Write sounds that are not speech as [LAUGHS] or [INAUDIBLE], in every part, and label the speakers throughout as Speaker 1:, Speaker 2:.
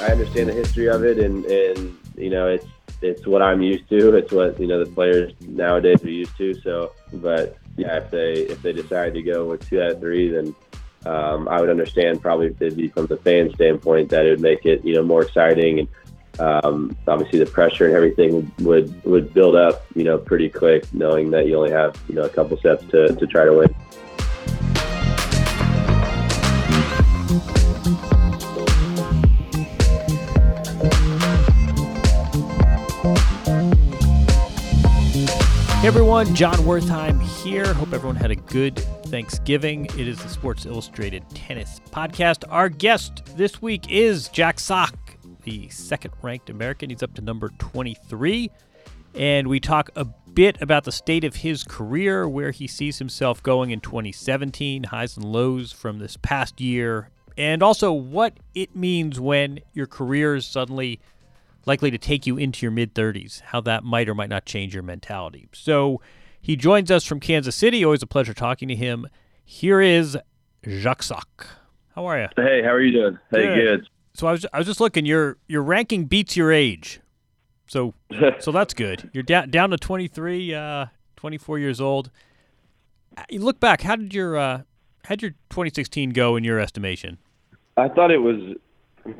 Speaker 1: I understand the history of it, and and you know it's it's what I'm used to. It's what you know the players nowadays are used to. So, but yeah, if they if they decide to go with two out of three, then um, I would understand probably it'd be from the fan standpoint that it would make it you know more exciting and. Um, obviously, the pressure and everything would would build up, you know, pretty quick, knowing that you only have you know a couple steps to, to try to win.
Speaker 2: Everyone, Jon Wertheim here. Hope everyone had a good Thanksgiving. It is the Sports Illustrated Tennis Podcast. Our guest this week is Jack Sock, the second ranked American. He's up to number 23. And we talk a bit about the state of his career, where he sees himself going in 2017, highs and lows from this past year, and also what it means when your career is suddenly likely to take you into your mid 30s, how that might or might not change your mentality. So he joins us from Kansas City. Always a pleasure talking to him. Here is Jack Sock. How are you?
Speaker 1: Hey, how are you doing? Hey, good.
Speaker 2: So I was I was just looking. Your your ranking beats your age, so [LAUGHS] so that's good. You're down down to 23, uh, 24 years old. You look back. How did your uh, how did your 2016 go in your estimation?
Speaker 1: I thought it was.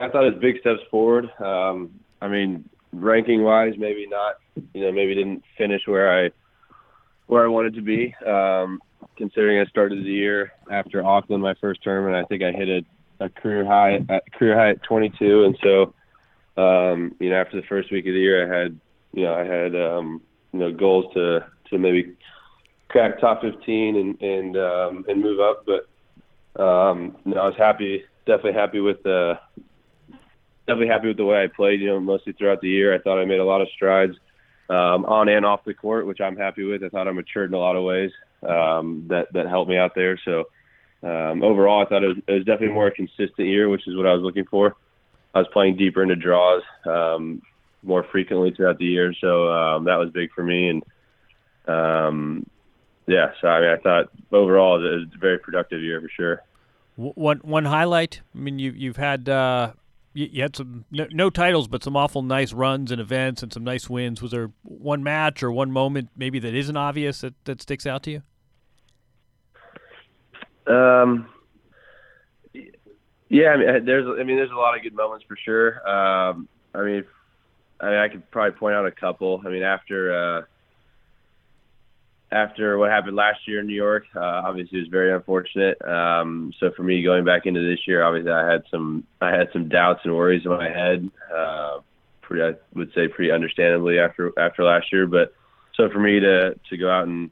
Speaker 1: I thought it was big steps forward. Um, I mean, ranking wise, maybe not. You know, maybe didn't finish where I where I wanted to be. Um, considering I started the year after Auckland, my first term, and I think I hit a, a career high at career high at 22. And so, um, you know, after the first week of the year, I had you know I had um, you know goals to to maybe crack top 15 and and um, and move up, but um, you know, I was happy, definitely happy with the definitely happy with the way I played. You know, mostly throughout the year, I thought I made a lot of strides um, on and off the court, which I'm happy with. I thought I matured in a lot of ways um, that that helped me out there. So um, overall, I thought it was, it was definitely more a consistent year, which is what I was looking for. I was playing deeper into draws um, more frequently throughout the year, so um, that was big for me. And um, yeah, so I mean, I thought overall it was a very productive year for sure.
Speaker 2: One one highlight. I mean, you you've had uh, you, had some no, no, titles, but some awful nice runs and events and some nice wins. Was there one match or one moment maybe that isn't obvious that, that sticks out to you?
Speaker 1: Um. Yeah, I mean, there's I mean, there's a lot of good moments for sure. Um, I mean, I mean, I could probably point out a couple. I mean, after uh, after what happened last year in New York, uh, obviously it was very unfortunate. Um, so for me going back into this year, obviously I had some I had some doubts and worries in my head. Uh, pretty, I would say pretty understandably after after last year. But so for me to to go out and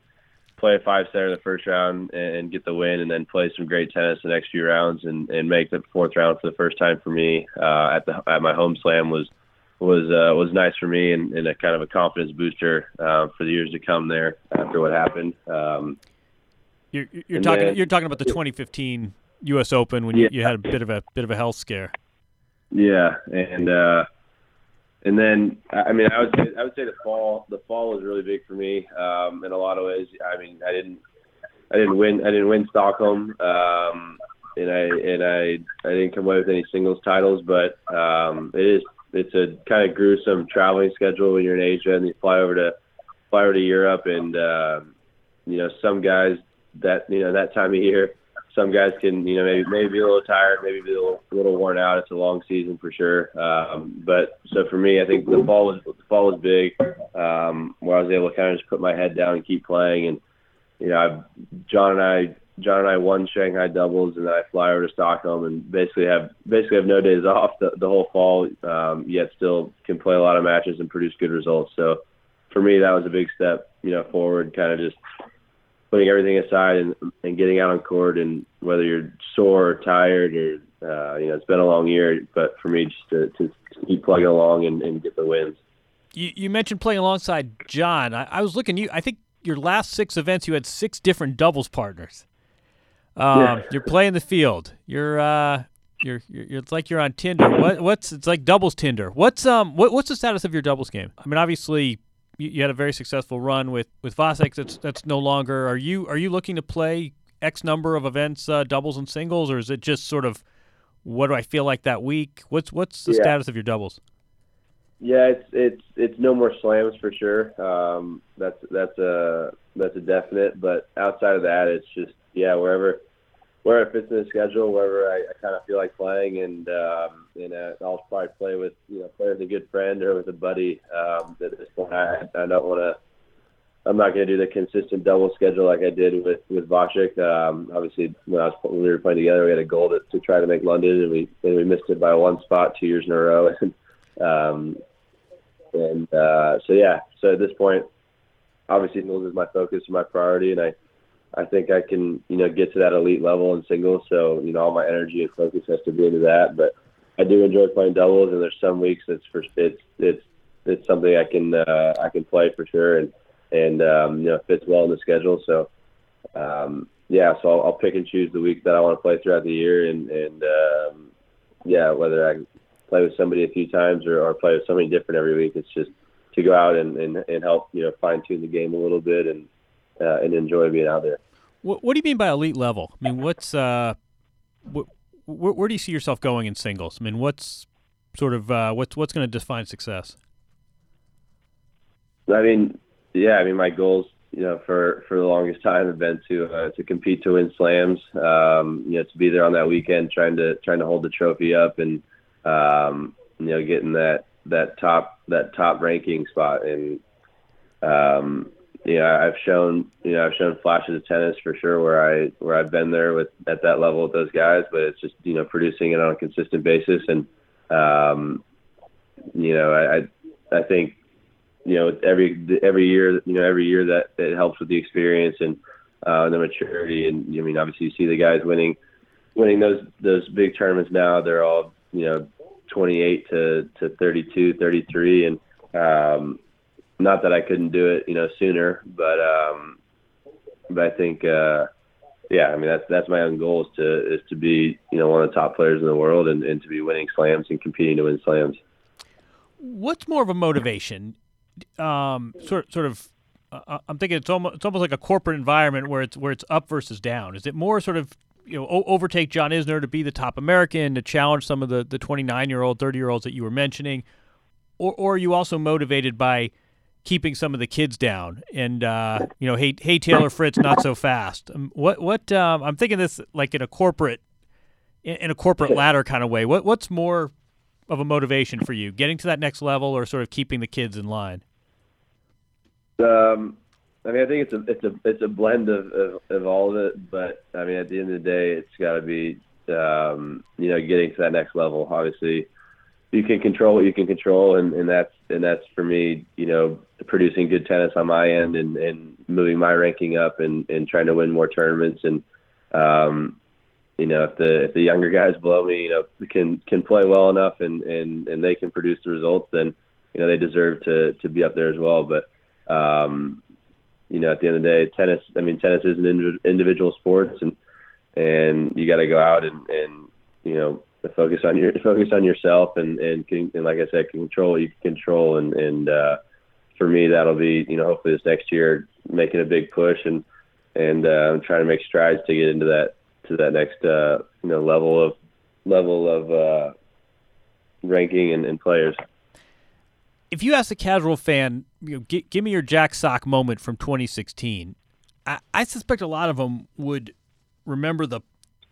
Speaker 1: play a five setter in the first round and, and get the win, and then play some great tennis the next few rounds, and, and make the fourth round for the first time for me uh, at the at my home slam was was uh, was nice for me and, and a kind of a confidence booster uh, for the years to come there after what happened. Um,
Speaker 2: You're, you're talking
Speaker 1: then-
Speaker 2: you're talking about the 2015 U.S. Open when you,
Speaker 1: Yeah.
Speaker 2: you had a bit of a bit of a health scare.
Speaker 1: Yeah, and uh, and then I I mean I would say I would say the fall the fall was really big for me um, in a lot of ways. I mean I didn't I didn't win I didn't win Stockholm um, and I and I I didn't come away with any singles titles, but um, it is it's a kind of gruesome traveling schedule when you're in Asia and you fly over to fly over to Europe and um, you know some guys that you know that time of year some guys can, you know, maybe maybe be a little tired, maybe be a little, a little worn out. It's a long season for sure. Um, but so for me, I think the fall was the fall was big, um, where I was able to kind of just put my head down and keep playing. And you know, I've, John and I, John and I won Shanghai doubles, and then I fly over to Stockholm and basically have basically have no days [LAUGHS] off the, the whole fall. Um, yet still can play a lot of matches and produce good results. So for me, that was a big step, you know, forward. Kind of just putting everything aside and, and getting out on court and whether you're sore or tired or uh, you know it's been a long year but for me just to, to keep plugging along and, and get the wins
Speaker 2: You, you mentioned playing alongside John. I, I was looking. You, I think your last six events, you had six different doubles partners. Um,
Speaker 1: Yeah.
Speaker 2: You're playing the field. You're, uh, you're, you're, it's like you're on Tinder. What, what's, it's like doubles Tinder. What's, um, what, what's the status of your doubles game? I mean, obviously, you, you had a very successful run with with Vasek. That's that's no longer. Are you are you looking to play X number of events, uh, doubles and singles, or is it just sort of what do I feel like that week? What's what's the
Speaker 1: Yeah.
Speaker 2: status of your doubles?
Speaker 1: yeah it's it's it's no more slams for sure um that's that's a that's a definite but outside of that it's just yeah wherever where it fits in the schedule wherever i, I kind of feel like playing and um and uh, i'll probably play with you know play with a good friend or with a buddy um at this point i i don't want to I'm not going to do the consistent double schedule like I did with with Vasek. Um, obviously, when I was when we were playing together, we had a goal to, to try to make London, and we and we missed it by one spot two years in a row. And [LAUGHS] um, and uh, so yeah, so at this point, obviously singles is my focus and my priority, and I I think I can you know get to that elite level in singles. So you know all my energy and focus has to be into that. But I do enjoy playing doubles, and there's some weeks it's for it's it's it's something I can uh, I can play for sure, and and um, you know fits well in the schedule. So um, yeah, so I'll, I'll pick and choose the weeks that I want to play throughout the year, and and um, yeah, whether I play with somebody a few times or, or play with somebody different every week, it's just to go out and, and, and help you know fine tune the game a little bit and uh, and enjoy being out there.
Speaker 2: What, what do you mean by elite level? I mean, what's uh, wh- where, where do you see yourself going in singles? I mean, what's sort of uh, what's what's going to define success?
Speaker 1: I mean, yeah, I mean, my goals, you know, for for the longest time have been to uh, to compete to win slams. Um, you know, to be there on that weekend, trying to trying to hold the trophy up and um, you know, getting that that top that top ranking spot. And um, you know, I've shown you know I've shown flashes of tennis for sure where I where I've been there with at that level with those guys, but it's just you know producing it on a consistent basis. And um, you know I I, think you know every every year you know every year that it helps with the experience and uh, the maturity. And I mean obviously you see the guys winning winning those those big tournaments now. They're all you know 28 to to 32 33 and um not that I couldn't do it you know sooner but um but I think uh yeah I mean that's that's my own goal is to is to be you know one of the top players in the world and, and to be winning slams and competing to win slams
Speaker 2: What's more of a motivation? Um, sort sort of. Uh, I'm thinking it's almost it's almost like a corporate environment where it's where it's up versus down. Is it more sort of you know o- overtake John Isner to be the top American to challenge some of the the 29 year old 30 year olds that you were mentioning, or or are you also motivated by keeping some of the kids down and uh, you know hey hey Taylor Fritz not so fast. Um, what what um, I'm thinking this like in a corporate in, in a corporate ladder kind of way. What what's more of a motivation for you, getting to that next level or sort of keeping the kids in line?
Speaker 1: Um, I mean, I think it's a it's a it's a blend of, of, of all of it, but I mean, at the end of the day, it's got to be um, you know getting to that next level. Obviously, you can control what you can control, and, and that's and that's for me, you know, producing good tennis on my end and, and moving my ranking up and, and trying to win more tournaments and um, you know, if the if the younger guys below me, you know, can can play well enough and and and they can produce the results, then you know they deserve to to be up there as well. But um, you know, at the end of the day, tennis. I mean, tennis is an individual sport, and and you got to go out and and you know focus on your [LAUGHS] focus on yourself and and, can, and like I said, control what you can control. And and uh, for me, that'll be you know hopefully this next year making a big push and and uh, trying to make strides to get into that to that next uh, you know level of level of uh, ranking and, and players.
Speaker 2: If you ask a casual fan, you know, g- give me your Jack Sock moment from 2016. I, I suspect a lot of them would remember the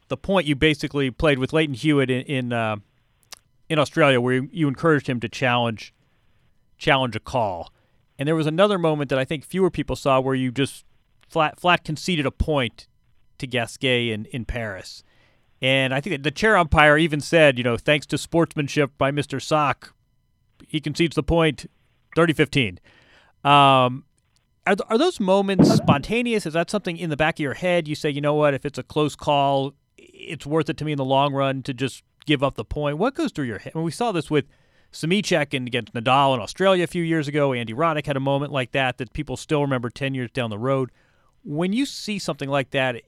Speaker 2: the point you basically played with Lleyton Hewitt in in, uh, in Australia, where you, you encouraged him to challenge challenge a call. And there was another moment that I think fewer people saw, where you just flat flat conceded a point to Gasquet in, in Paris. And I think the chair umpire even said, you know, thanks to sportsmanship by Mr. Sock, he concedes the point 30 15. Um, are, th- are those moments spontaneous? Is that something in the back of your head? You say, you know what, if it's a close call, it's worth it to me in the long run to just give up the point. What goes through your head? I mean, we saw this with Simichek and against Nadal in Australia a few years ago. Andy Roddick had a moment like that that people still remember 10 years down the road. When you see something like that,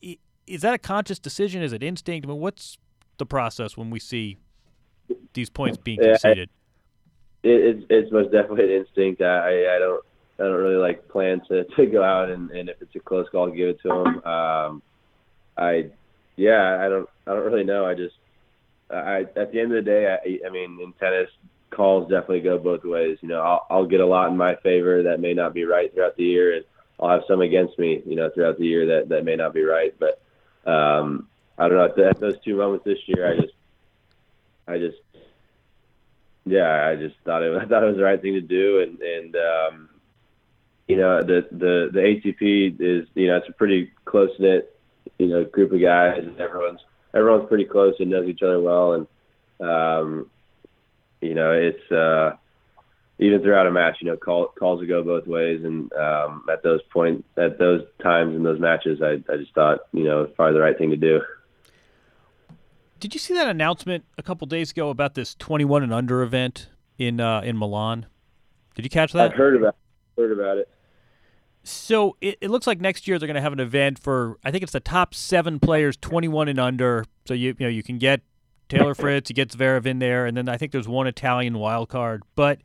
Speaker 2: is that a conscious decision? Is it instinct? I mean, what's the process when we see these points being conceded?
Speaker 1: Yeah, it, it's, it's most definitely an instinct. I, I don't I don't really like plan to, [LAUGHS] to go out and, and if it's a close call, give it to them. Um, I yeah, I don't I don't really know. I just I at the end of the day, I, I mean, in tennis, calls definitely go both ways. You know, I'll, I'll get a lot in my favor that may not be right throughout the year, and I'll have some against me. You know, throughout the year that that may not be right. But um, I don't know. At those two moments this year, I just I just yeah, I just thought it [LAUGHS] I thought it was the right thing to do, and and um, you know the the the ATP is you know it's a pretty close knit you know group of guys and everyone's everyone's pretty close and knows each other well and um, you know it's uh, even throughout a match you know call, calls will go both ways and um, at those point at those times in those matches I, I just thought you know it's probably the right thing to do.
Speaker 2: Did you see that announcement a couple days ago about this 21 and under event in uh, in Milan? Did you catch that?
Speaker 1: I've heard about heard about it.
Speaker 2: So it, it looks like next year they're going to have an event for I think it's the top seven players, 21 and under. So you you know you can get Taylor Fritz, you get Zverev in there, and then I think there's one Italian wild card. But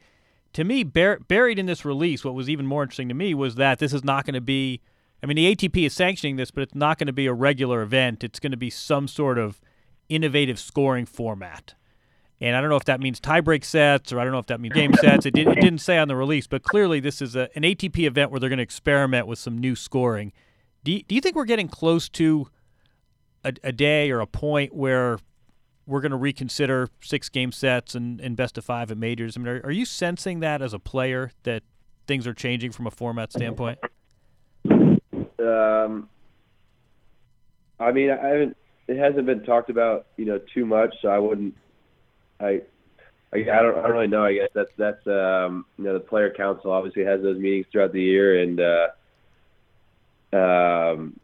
Speaker 2: to me, bur- buried in this release, what was even more interesting to me was that this is not going to be. I mean, the ATP is sanctioning this, but it's not going to be a regular event. It's going to be some sort of innovative scoring format. And I don't know if that means tiebreak sets or I don't know if that means game sets. It, did, didn't say on the release, but clearly this is a, an ATP event where they're going to experiment with some new scoring. Do you, do you think we're getting close to a, a day or a point where we're going to reconsider six game sets and, and best of five at majors? I mean, are, are you sensing that as a player that things are changing from a format standpoint?
Speaker 1: Um, I mean, I haven't. It hasn't been talked about, you know, too much, so I wouldn't I, I, I don't, I don't really know. I guess that's that's um, you know the player council obviously has those meetings throughout the year, and uh, um,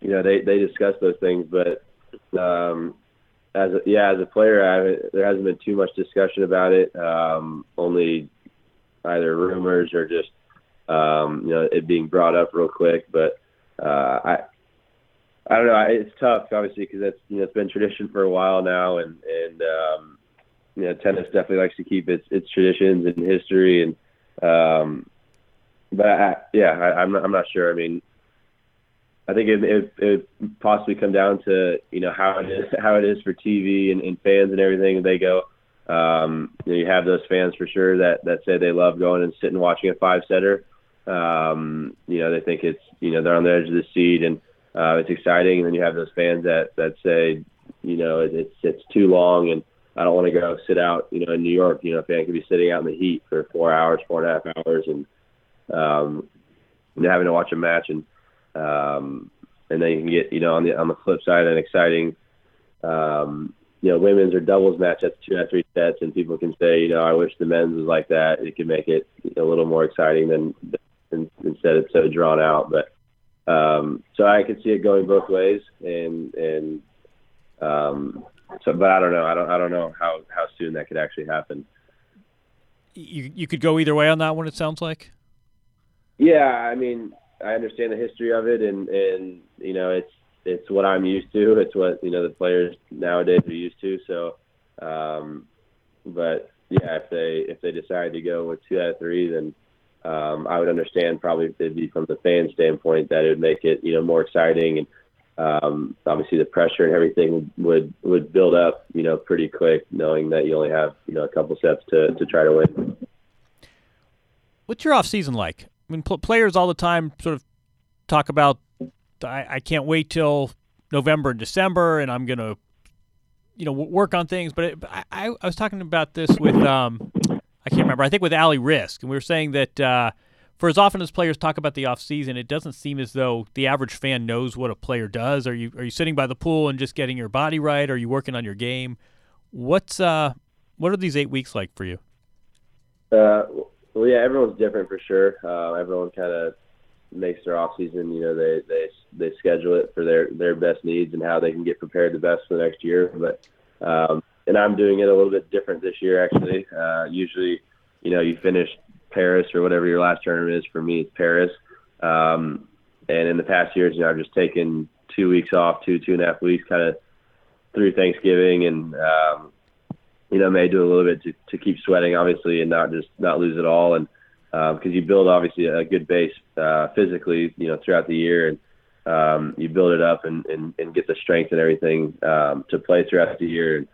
Speaker 1: you know they they discuss those things. But um, as a, yeah, as a player, I there hasn't been too much discussion about it. Um, only either rumors or just um, you know it being brought up real quick. But uh, I I don't know. It's tough, obviously, because it's you know it's been tradition for a while now, and and um, you know, tennis definitely likes to keep its its traditions and history, and um, but I, yeah, I, I'm not, I'm not sure. I mean, I think it, it it possibly come down to you know how it is how it is for TV and, and fans and everything. They go, um, you, know, you have those fans for sure that that say they love going and sitting watching a five setter. Um, you know, they think it's you know they're on the edge of the seat and uh, it's exciting. And then you have those fans that that say, you know, it, it's it's too long and I don't want to go sit out, you know, in New York. You know, a fan could be sitting out in the heat for four hours, four and a half hours, and um, know, having to watch a match, and um, and then you can get, you know, on the on the flip side, an exciting, um, you know, women's or doubles match that's two out three sets, and people can say, you know, I wish the men's was like that. It can make it a little more exciting than, than instead it's so drawn out. But um, so I could see it going both ways, and and Um, so, but I don't know. I don't. I don't know how how soon that could actually happen.
Speaker 2: You you could go either way on that one. It sounds like.
Speaker 1: Yeah, I mean, I understand the history of it, and and you know, it's it's what I'm used to. It's what you know the players nowadays are used to. So, um, but yeah, if they if they decide to go with two out of three, then um, I would understand probably if it'd be from the fan standpoint that it would make it you know more exciting and um, obviously the pressure and everything would would build up you know pretty quick knowing that you only have you know a couple steps to to try to win.
Speaker 2: What's your off season like? I mean, pl- players all the time sort of talk about I, I can't wait till November and December, and I'm gonna you know work on things. But it, I, I was talking about this with um, I can't remember. I think with Ali Riske, and we were saying that uh, for as often as players talk about the off season, it doesn't seem as though the average fan knows what a player does. Are you are you sitting by the pool and just getting your body right? Are you working on your game? What's uh, what are these eight weeks like for you?
Speaker 1: Uh, well, yeah, everyone's different for sure. Uh, everyone kind of makes their off season. You know, they they they schedule it for their their best needs and how they can get prepared the best for the next year. But um, and I'm doing it a little bit different this year actually. Uh, usually, you know, you finish Paris or whatever your last tournament is. For me, it's Paris. Um, and in the past years, you know, I've just taken two weeks off, two two and a half weeks, kind of through Thanksgiving, and um, you know, may do a little bit to, to keep sweating, obviously, and not just not lose it all. And because um, you build obviously a good base uh, physically, you know, throughout the year, and um, you build it up and, and, and get the strength and everything um, to play throughout the year. And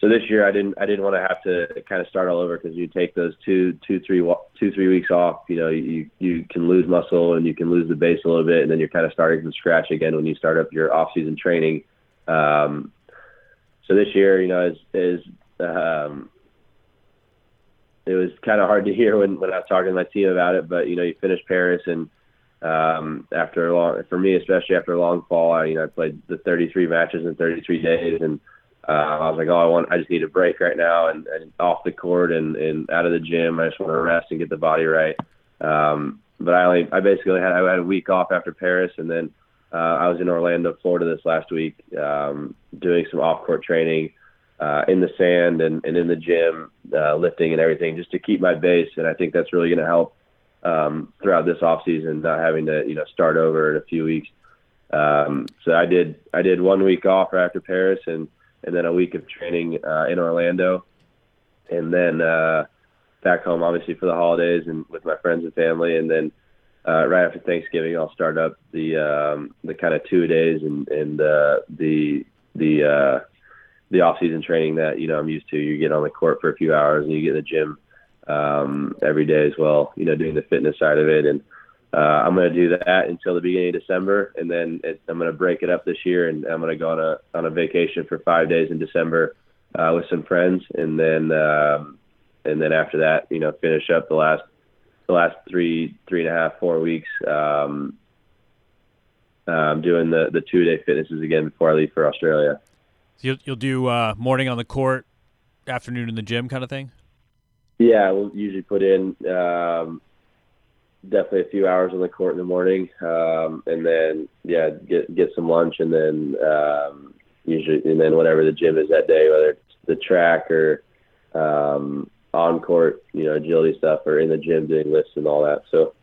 Speaker 1: so this year, I didn't I didn't want to have to kind of start all over because you take those two two three two three weeks off. You know, you you can lose muscle and you can lose the base a little bit, and then you're kind of starting from scratch again when you start up your off season training. Um, so this year, you know, is is um, it was kind of hard to hear when, when I was talking to my team about it. But you know, you finish Paris, and um, after a long, for me especially after a long fall, I you know I played the 33 matches in 33 days, and uh, I was like, oh, I want, I just need a break right now, and, and off the court and, and out of the gym. I just want to rest and get the body right. Um, but I only, I basically had, I had a week off after Paris, and then uh, I was in Orlando, Florida this last week, um, doing some off court training uh, in the sand and, and in the gym, uh, lifting and everything, just to keep my base. And I think that's really going to help um, throughout this off season, not having to you know start over in a few weeks. Um, so I did I did one week off after Paris and and then a week of training uh, in Orlando, and then uh, back home obviously for the holidays and with my friends and family, and then. Uh, right after Thanksgiving, I'll start up the um, the kind of two days and and uh, the the uh, the off season training that you know I'm used to. You get on the court for a few hours and you get in the gym um, every day as well. You know, doing the fitness side of it, and uh, I'm going to do that until the beginning of December, and then it, I'm going to break it up this year, and I'm going to go on a on a vacation for five days in December uh, with some friends, and then um, and then after that, you know, finish up the last the last three three and a half four weeks. Um, um, doing the the two day fitnesses again before I leave for Australia.
Speaker 2: So you'll you'll do uh, morning on the court, afternoon in the gym, kind of thing.
Speaker 1: Yeah, we'll usually put in um, definitely a few hours on the court in the morning, um, and then yeah, get get some lunch, and then um, usually and then whatever the gym is that day, whether it's the track or um, on court, you know, agility stuff, or in the gym doing lifts and all that. So.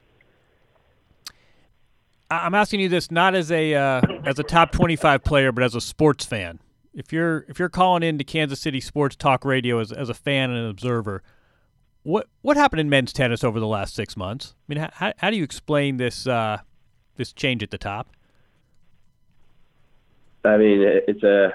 Speaker 2: I'm asking you this not as a uh, as a top 25 player, but as a sports fan if you're if you're calling into Kansas City Sports Talk Radio as as a fan and an observer, what what happened in men's tennis over the last six months? I mean, how how do you explain this uh, this change at the top?
Speaker 1: I mean, it's a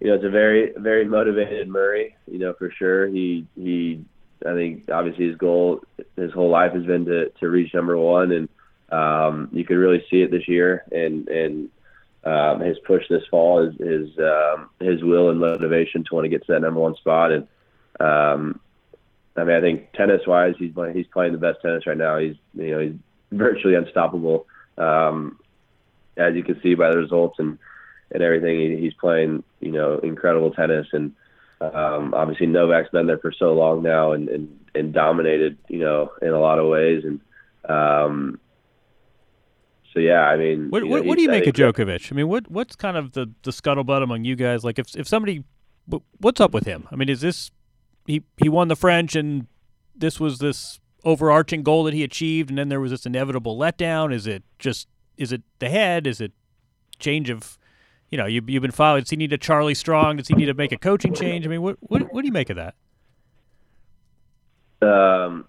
Speaker 1: you know it's a very very motivated Murray. You know for sure. He he. I think obviously his goal his whole life has been to to reach number one, and um, you could really see it this year. And and um, his push this fall is his um, his will and motivation to want to get to that number one spot. And um, I mean, I think tennis wise, he's he's playing the best tennis right now. He's you know he's virtually unstoppable, um, as you can see by the results and and everything. He, he's playing you know incredible tennis, and um, obviously Novak's been there for so long now and and, and dominated you know in a lot of ways and. Um, so yeah, I mean,
Speaker 2: What
Speaker 1: you
Speaker 2: what,
Speaker 1: know,
Speaker 2: what do you make of Djokovic? I mean, what what's kind of the the scuttlebutt among you guys? Like, if if somebody, what's up with him? I mean, is this he he won the French and this was this overarching goal that he achieved, and then there was this inevitable letdown? Is it just is it the head? Is it change of you know you you've been following? Does he need a Charlie Strong? Does he need to make a coaching change? I mean, what what what do you make of that?
Speaker 1: Um,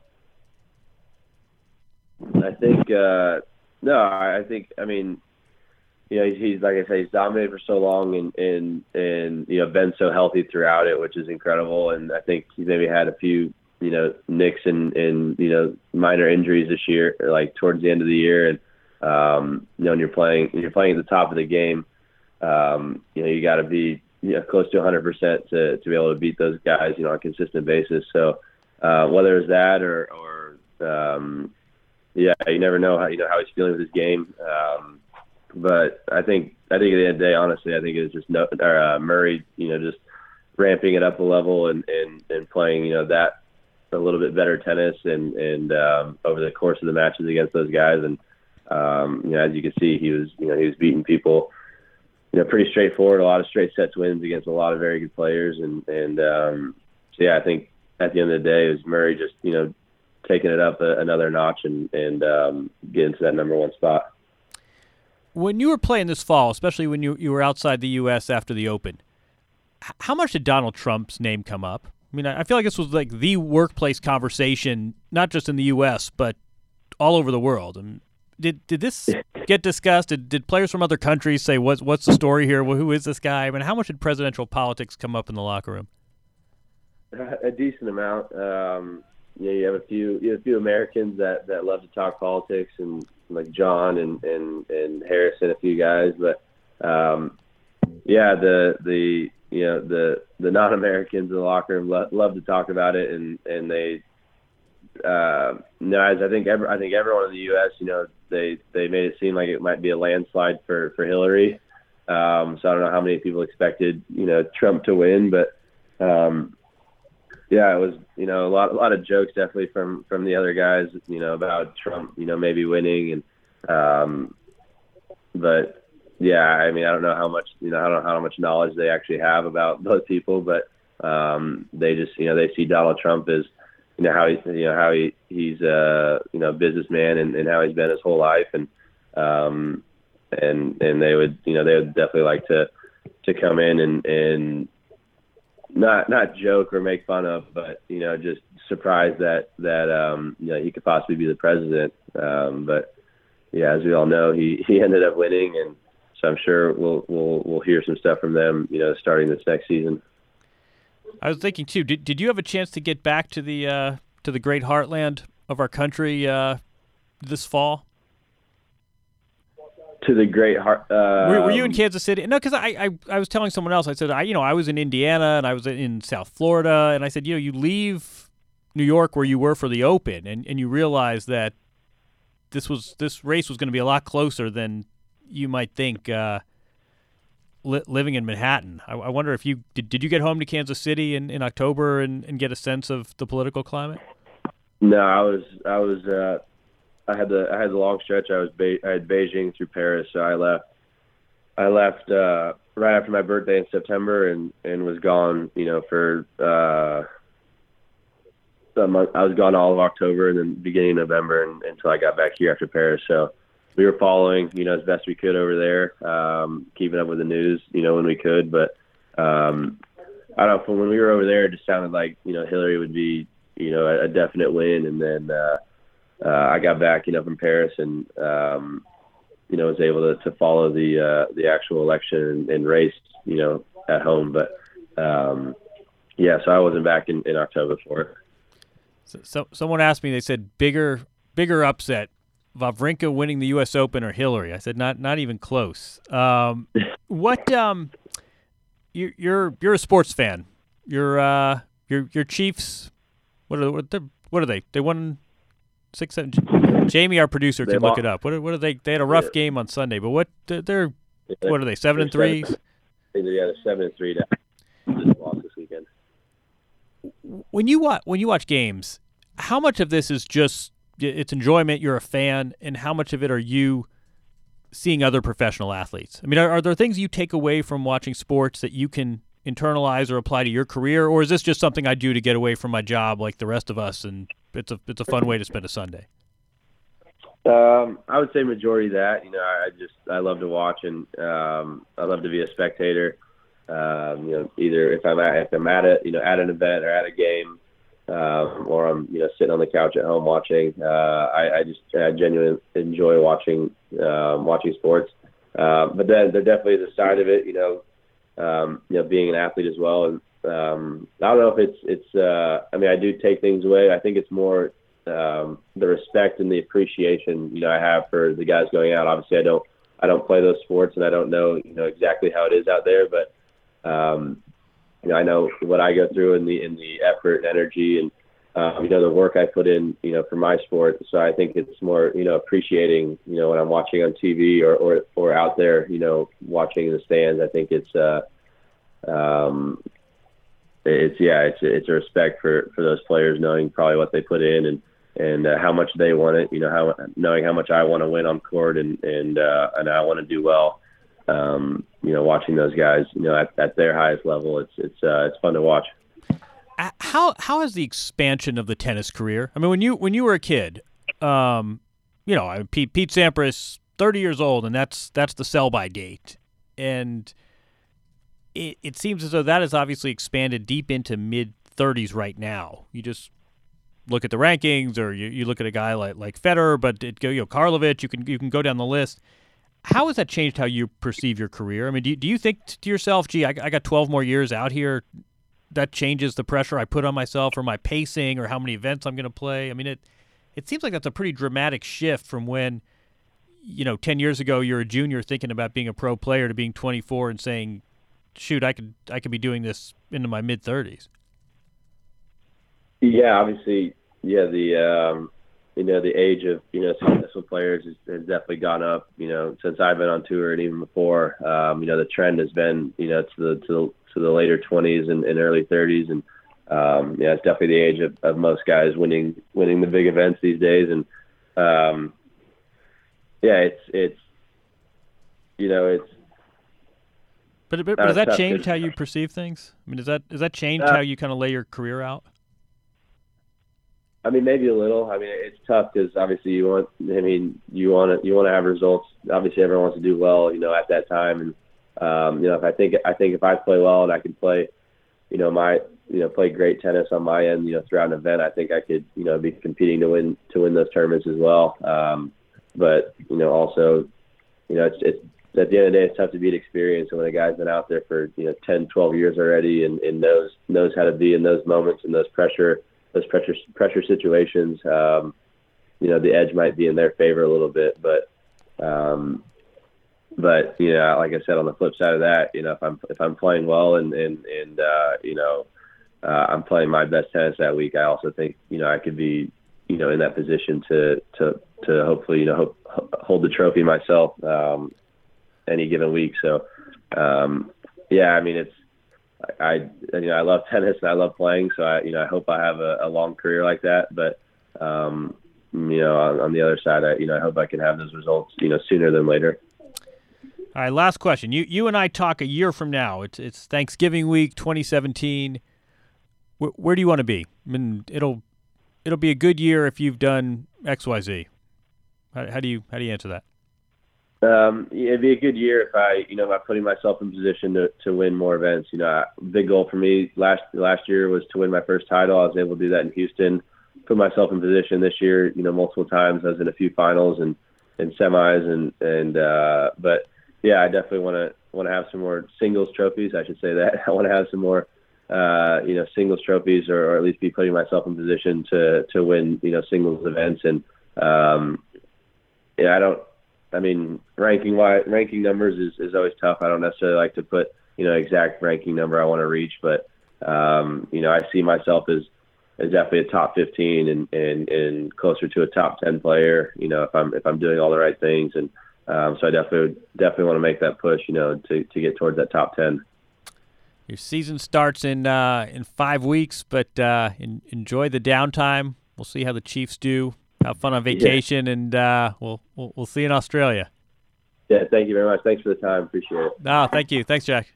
Speaker 1: I think uh, no, I I think I mean, you know, he's, like I say, he's dominated for so long and and and you know been so healthy throughout it, which is incredible. And I think he's maybe had a few you know nicks and and you know minor injuries this year, like towards the end of the year. And um, you know, when you're playing when you're playing at the top of the game, um, you know, you got to be you know, close to 100% to to be able to beat those guys, you know, on a consistent basis. So uh, whether it's that or or um, yeah, you never know how you know how he's feeling with his game. Um, but I think I think at the end of the day, honestly, I think it was just no, or, uh, Murray, you know, just ramping it up a level and and and playing, you know, that a little bit better tennis and and um, over the course of the matches against those guys and um, you know, as you can see, he was you know he was beating people. You know, pretty straightforward. A lot of straight sets wins against a lot of very good players, and and um, so yeah, I think at the end of the day, it was Murray just you know taking it up a, another notch and and um, getting to that number one spot.
Speaker 2: When you were playing this fall, especially when you you were outside the U.S. after the Open, h- how much did Donald Trump's name come up? I mean, I I feel like this was like the workplace conversation, not just in the U.S. but all over the world. And did did this [LAUGHS] get discussed? Did, did players from other countries say, "What's what's the story here? Well, who is this guy?" I mean, how much did presidential politics come up in the locker room?
Speaker 1: a decent amount. Um, you know, you have a few you have a few Americans that that love to talk politics and like John and and and Harrison, a few guys, but um, yeah, the the you know the the non-Americans in the locker room lo- love to talk about it, and and they uh, no, I think every, I think everyone in the U.S. you know they they made it seem like it might be a landslide for for Hillary. Um, so I don't know how many people expected you know Trump to win, but um, yeah, it was you know a lot a lot of jokes definitely from from the other guys you know about Trump you know maybe winning and um, but yeah, I mean I don't know how much you know I don't know how much knowledge they actually have about [LAUGHS] those people, but um, they just you know they see Donald Trump as you know how he you know how he he's a you know businessman and, and how he's been his whole life and um, and and they would you know they would definitely like to to come in and and not not joke or make fun of, but you know, just surprised that that um, you know he could possibly be the president. Um, but yeah, as we all know, he he ended up winning, and so I'm sure we'll we'll we'll hear some stuff from them, you know, starting this next season.
Speaker 2: I was thinking too. Did did you have a chance to get back to the uh, to the great heartland of our country uh, this fall?
Speaker 1: To the great heart. Uh,
Speaker 2: Were, were you in Kansas City? No, because I, I I was telling someone else. I said I you know I was in Indiana and I was in South Florida, and I said you know you leave New York where you were for the Open, and, and you realize that this was this race was going to be a lot closer than you might think. Uh, li- living in Manhattan, I, I wonder if you did. Did you get home to Kansas City in, in October and, and get a sense of the political climate?
Speaker 1: No, I was I was uh, I had the I had the long stretch. I was I had Beijing through Paris, so I left. I left uh, right after my birthday in September, and and was gone. You know, for uh, a month. I was gone all of October and then beginning of November, and, until I got back here after Paris. So we were following, you know, as best we could over there, um, keeping up with the news, you know, when we could. But um, I don't know. From when we were over there, it just sounded like you know Hillary would be, you know, a, a definite win. And then uh, uh, I got back, you know, from Paris and um, you know was able to, to follow the uh, the actual election and, race, you know, at home. But um, yeah, so I wasn't back in, in October for it.
Speaker 2: So, so someone asked me. They said bigger bigger upset, Wawrinka winning the U.S. Open or Hillary. I said not not even close. Um, [LAUGHS] what um, you, you're you're a sports fan. You're uh, your your Chiefs. What are what are they? They won six seven. Jamie, our producer,
Speaker 1: They
Speaker 2: can look
Speaker 1: lost.
Speaker 2: it up. What are, what are they? They had a rough
Speaker 1: Yeah.
Speaker 2: game on Sunday, but what they're,
Speaker 1: Yeah,
Speaker 2: what are they? Seven and three.
Speaker 1: seven- they're, yeah, they're seven and three now. Lost this weekend.
Speaker 2: when you watch when you watch games, how much of this is just it's enjoyment? You're a fan, and how much of it are you seeing other professional athletes? I mean, are, are there things you take away from watching sports that you can internalize or apply to your career, or is this just something I do to get away from my job like the rest of us, and it's a it's a fun way to spend a Sunday?
Speaker 1: Um, I would say majority of that. You know, I just I love to watch and um, I love to be a spectator. Um, you know, either if I'm at if I'm at it, you know, at an event or at a game, um, or I'm you know sitting on the couch at home watching. Uh, I, I just I genuinely enjoy watching um, watching sports. Uh, but then there definitely is a side of it, you know, um, you know, being an athlete as well. And um, I don't know if it's it's. Uh, I mean, I do take things away. I think it's more um, the respect and the appreciation you know I have for the guys going out. Obviously, I don't I don't play those sports and I don't know you know exactly how it is out there, but um, you know I know what I go through in the in the effort and energy and um, you know the work I put in you know for my sport. So I think it's more you know appreciating you know when I'm watching on TV or or, or out there you know watching in the stands. I think it's uh, um, it's yeah it's it's a respect for for those players knowing probably what they put in and and uh, how much they want it. You know, how knowing how much I want to win on court and and uh, and I want to do well. Um, you know, watching those guys, you know, at, at their highest level, it's it's uh, it's fun to watch.
Speaker 2: How how has the expansion of the tennis career? I mean, when you when you were a kid, um, you know, Pete Pete Sampras, thirty years old, and that's that's the sell by date, and it it seems as though that has obviously expanded deep into mid thirties right now. You just look at the rankings, or you, you look at a guy like like Federer, but it you know Karlovic. You can you can go down the list. How has that changed how you perceive your career? I mean, do you, do you think to yourself, "Gee, I, I got 12 more years out here"? That changes the pressure I put on myself, or my pacing, or how many events I'm going to play. I mean, it it seems like that's a pretty dramatic shift from when, you know, 10 years ago you're a junior thinking about being a pro player to being 24 and saying, "Shoot, I could I could be doing this into my mid 30s."
Speaker 1: Yeah, obviously, yeah, the um, you know the age of you know successful players has, has definitely gone up. You know, since I've been on tour and even before, um, you know, the trend has been you know to the to the, to the later 20s and, and early 30s, and um, yeah, it's definitely the age of, of most guys winning winning the big events these days, and um, yeah, it's it's you know it's
Speaker 2: but, but, but does that change how you perceive things? I mean, does that does that change uh, how you kind of lay your career out?
Speaker 1: I mean, maybe a little. I mean, it's tough because obviously you want. I mean, you want to you want to have results. Obviously, everyone wants to do well. You know, at that time, and um, you know, if I think I think if I play well and I can play, you know, my you know play great tennis on my end, you know, throughout an event, I think I could you know be competing to win to win those tournaments as well. Um, but you know, also, you know, it's it's at the end of the day, it's tough to beat experience. And when a guy's been out there for you know 10, 12 years already, and, and knows knows how to be in those moments and those pressure those pressure pressure situations, um, you know, the edge might be in their favor a little bit. But um, but you know, like I said, on the flip side of that, you know, if I'm if I'm playing well and and and uh, you know, uh, I'm playing my best tennis that week, I also think you know I could be you know in that position to to to hopefully you know hope, hold the trophy myself um, any given week. So um, yeah, I mean it's I you know I love tennis and I love playing, so I you know I hope I have a, a long career like that. But um, you know on, on the other side, I you know I hope I can have those results you know sooner than later.
Speaker 2: All right, last question. You you and I talk a year from now. It's it's Thanksgiving week, 2017. Where, where do you want to be? I mean, it'll it'll be a good year if you've done X Y Z. How, how do you how do you answer that?
Speaker 1: Um, it'd be a good year if I, you know, by putting myself in position to, to win more events. You know, big goal for me last last year was to win my first title. I was able to do that in Houston. Put myself in position this year. You know, multiple times. I was in a few finals and and semis and and uh, but yeah, I definitely want to want to have some more singles trophies. I should say that [LAUGHS] I want to have some more uh, you know singles trophies or, or at least be putting myself in position to to win you know singles events and um, yeah, I don't I mean, ranking wise, ranking numbers is, is always tough. I don't necessarily like to put you know exact ranking number I want to reach, but um, you know I see myself as as definitely a top 15 and, and and closer to a top 10 player. You know if I'm if I'm doing all the right things, and um, so I definitely definitely want to make that push. You know to to get towards that top 10.
Speaker 2: Your season starts in uh, in five weeks, but uh, in, enjoy the downtime. We'll see how the Chiefs do have fun on vacation, yeah. and uh, we'll, we'll we'll see you in Australia.
Speaker 1: Yeah, thank you very much. Thanks for the time. Appreciate it.
Speaker 2: No, thank you. Thanks, Jack.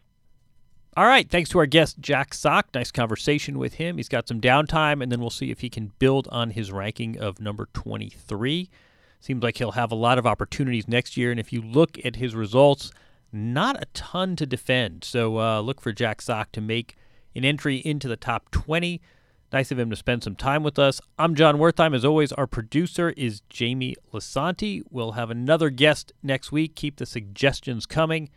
Speaker 2: All right. Thanks to our guest, Jack Sock. Nice conversation with him. He's got some downtime, and then we'll see if he can build on his ranking of number 23. Seems like he'll have a lot of opportunities next year. And if you look at his results, not a ton to defend. So uh, look for Jack Sock to make an entry into the top 20. Nice of him to spend some time with us. I'm Jon Wertheim. As always, our producer is Jamie Lisanti. We'll have another guest next week. Keep the suggestions coming.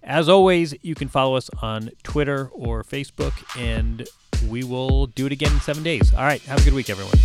Speaker 2: As always, you can follow us on Twitter or Facebook, and we will do it again in seven days. All right. Have a good week, everyone.